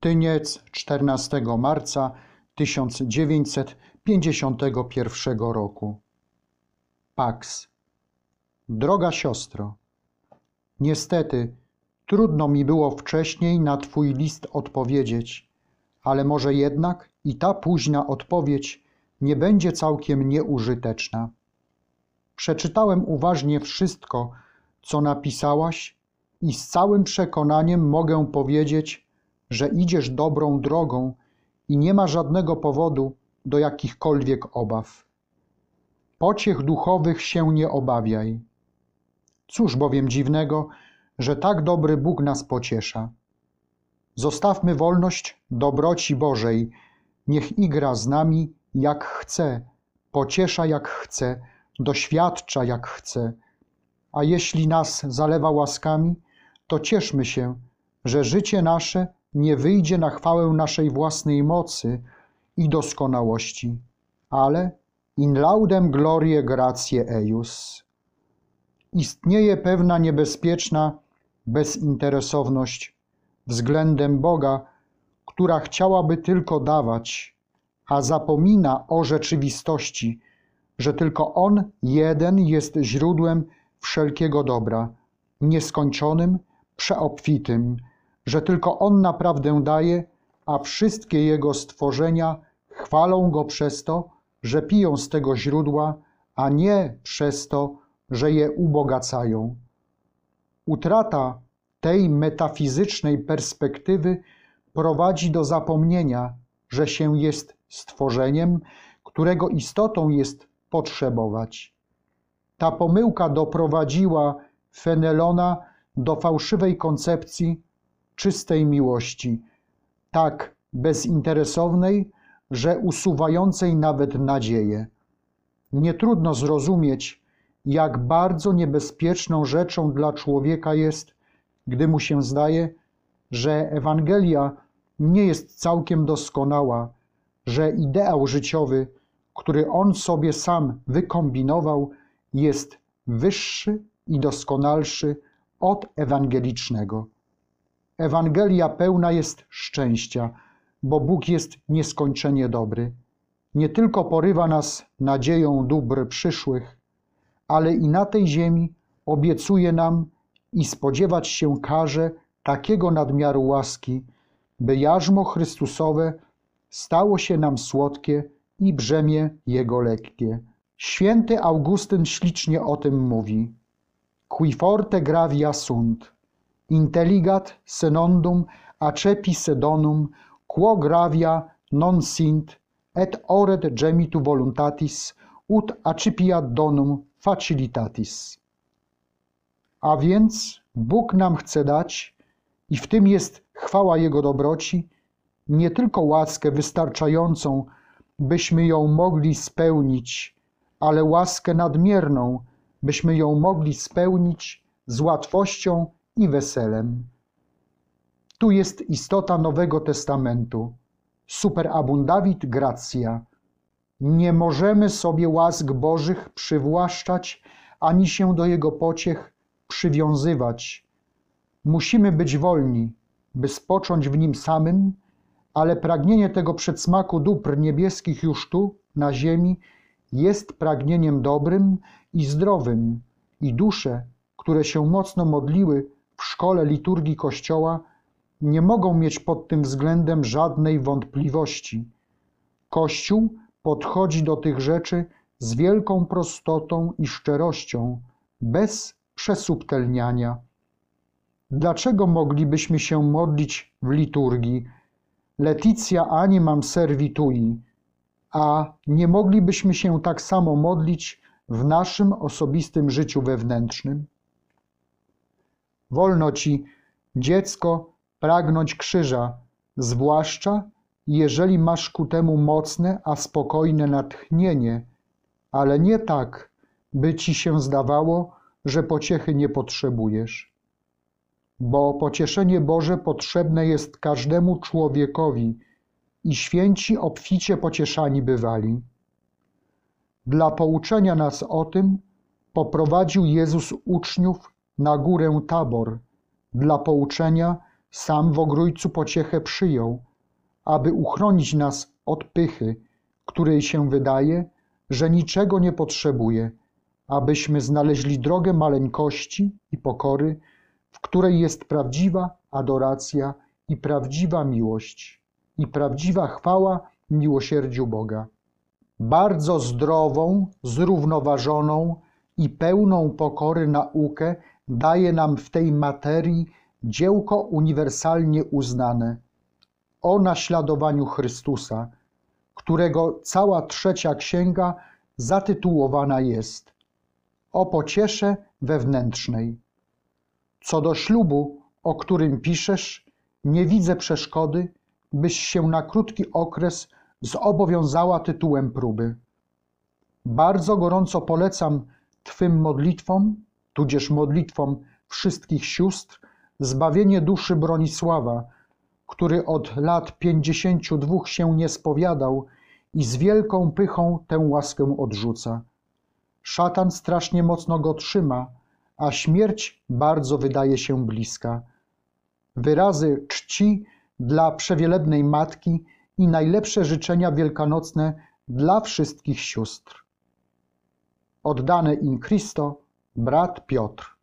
Tyniec 14 marca 1951 roku. Pax. Droga siostro, niestety trudno mi było wcześniej na Twój list odpowiedzieć, ale może jednak i ta późna odpowiedź nie będzie całkiem nieużyteczna. Przeczytałem uważnie wszystko, co napisałaś i z całym przekonaniem mogę powiedzieć, że idziesz dobrą drogą i nie ma żadnego powodu do jakichkolwiek obaw. Pociech duchowych się nie obawiaj. Cóż bowiem dziwnego, że tak dobry Bóg nas pociesza. Zostawmy wolność dobroci Bożej, niech igra z nami jak chce, pociesza jak chce, doświadcza jak chce. A jeśli nas zalewa łaskami, to cieszmy się, że życie nasze nie wyjdzie na chwałę naszej własnej mocy i doskonałości, ale in laudem glorie gracie eius. Istnieje pewna niebezpieczna bezinteresowność względem Boga, która chciałaby tylko dawać, a zapomina o rzeczywistości, że tylko On jeden jest źródłem wszelkiego dobra, nieskończonym, przeobfitym, że tylko On naprawdę daje, a wszystkie Jego stworzenia chwalą Go przez to, że piją z tego źródła, a nie przez to, że je ubogacają. Utrata tej metafizycznej perspektywy prowadzi do zapomnienia, że się jest stworzeniem, którego istotą jest potrzebować. Ta pomyłka doprowadziła Fenelona do fałszywej koncepcji czystej miłości, tak bezinteresownej, że usuwającej nawet nadzieję. Nie trudno zrozumieć, jak bardzo niebezpieczną rzeczą dla człowieka jest, gdy mu się zdaje, że Ewangelia nie jest całkiem doskonała, że ideał życiowy, który on sobie sam wykombinował, jest wyższy i doskonalszy od ewangelicznego. Ewangelia pełna jest szczęścia, bo Bóg jest nieskończenie dobry. Nie tylko porywa nas nadzieją dóbr przyszłych, ale i na tej ziemi obiecuje nam i spodziewać się każe takiego nadmiaru łaski, by jarzmo Chrystusowe stało się nam słodkie i brzemię Jego lekkie. Święty Augustyn ślicznie o tym mówi. Qui forte gravia sunt, intelligat senondum acepi sedonum, quo gravia non sint, et oret gemitu voluntatis, ut accipiat donum facilitatis. A więc Bóg nam chce dać, i w tym jest chwała Jego dobroci, nie tylko łaskę wystarczającą, byśmy ją mogli spełnić, ale łaskę nadmierną, byśmy ją mogli spełnić z łatwością i weselem. Tu jest istota Nowego Testamentu. Superabundavit gratia. Nie możemy sobie łask Bożych przywłaszczać, ani się do Jego pociech przywiązywać. Musimy być wolni, by spocząć w Nim samym, ale pragnienie tego przedsmaku dóbr niebieskich już tu, na ziemi, jest pragnieniem dobrym i zdrowym, i dusze, które się mocno modliły w szkole liturgii Kościoła, nie mogą mieć pod tym względem żadnej wątpliwości. Kościół podchodzi do tych rzeczy z wielką prostotą i szczerością, bez przesubtelniania. Dlaczego moglibyśmy się modlić w liturgii Leticia animam servitui, a nie moglibyśmy się tak samo modlić w naszym osobistym życiu wewnętrznym? Wolno ci, dziecko, pragnąć krzyża, zwłaszcza jeżeli masz ku temu mocne, a spokojne natchnienie, ale nie tak, by ci się zdawało, że pociechy nie potrzebujesz. Bo pocieszenie Boże potrzebne jest każdemu człowiekowi i święci obficie pocieszani bywali. Dla pouczenia nas o tym poprowadził Jezus uczniów na górę Tabor, dla pouczenia, sam w ogrójcu pociechę przyjął, aby uchronić nas od pychy, której się wydaje, że niczego nie potrzebuje, abyśmy znaleźli drogę maleńkości i pokory, w której jest prawdziwa adoracja i prawdziwa miłość, i prawdziwa chwała miłosierdziu Boga. Bardzo zdrową, zrównoważoną i pełną pokory naukę daje nam w tej materii dziełko uniwersalnie uznane o naśladowaniu Chrystusa, którego cała trzecia księga zatytułowana jest o pociesze wewnętrznej. Co do ślubu, o którym piszesz, nie widzę przeszkody, byś się na krótki okres zobowiązała tytułem próby. Bardzo gorąco polecam Twym modlitwom, tudzież modlitwom wszystkich sióstr, zbawienie duszy Bronisława, który od lat pięćdziesięciu dwóch się nie spowiadał i z wielką pychą tę łaskę odrzuca. Szatan strasznie mocno go trzyma, a śmierć bardzo wydaje się bliska. Wyrazy czci dla przewielebnej matki i najlepsze życzenia wielkanocne dla wszystkich sióstr. Oddane in Christo, brat Piotr.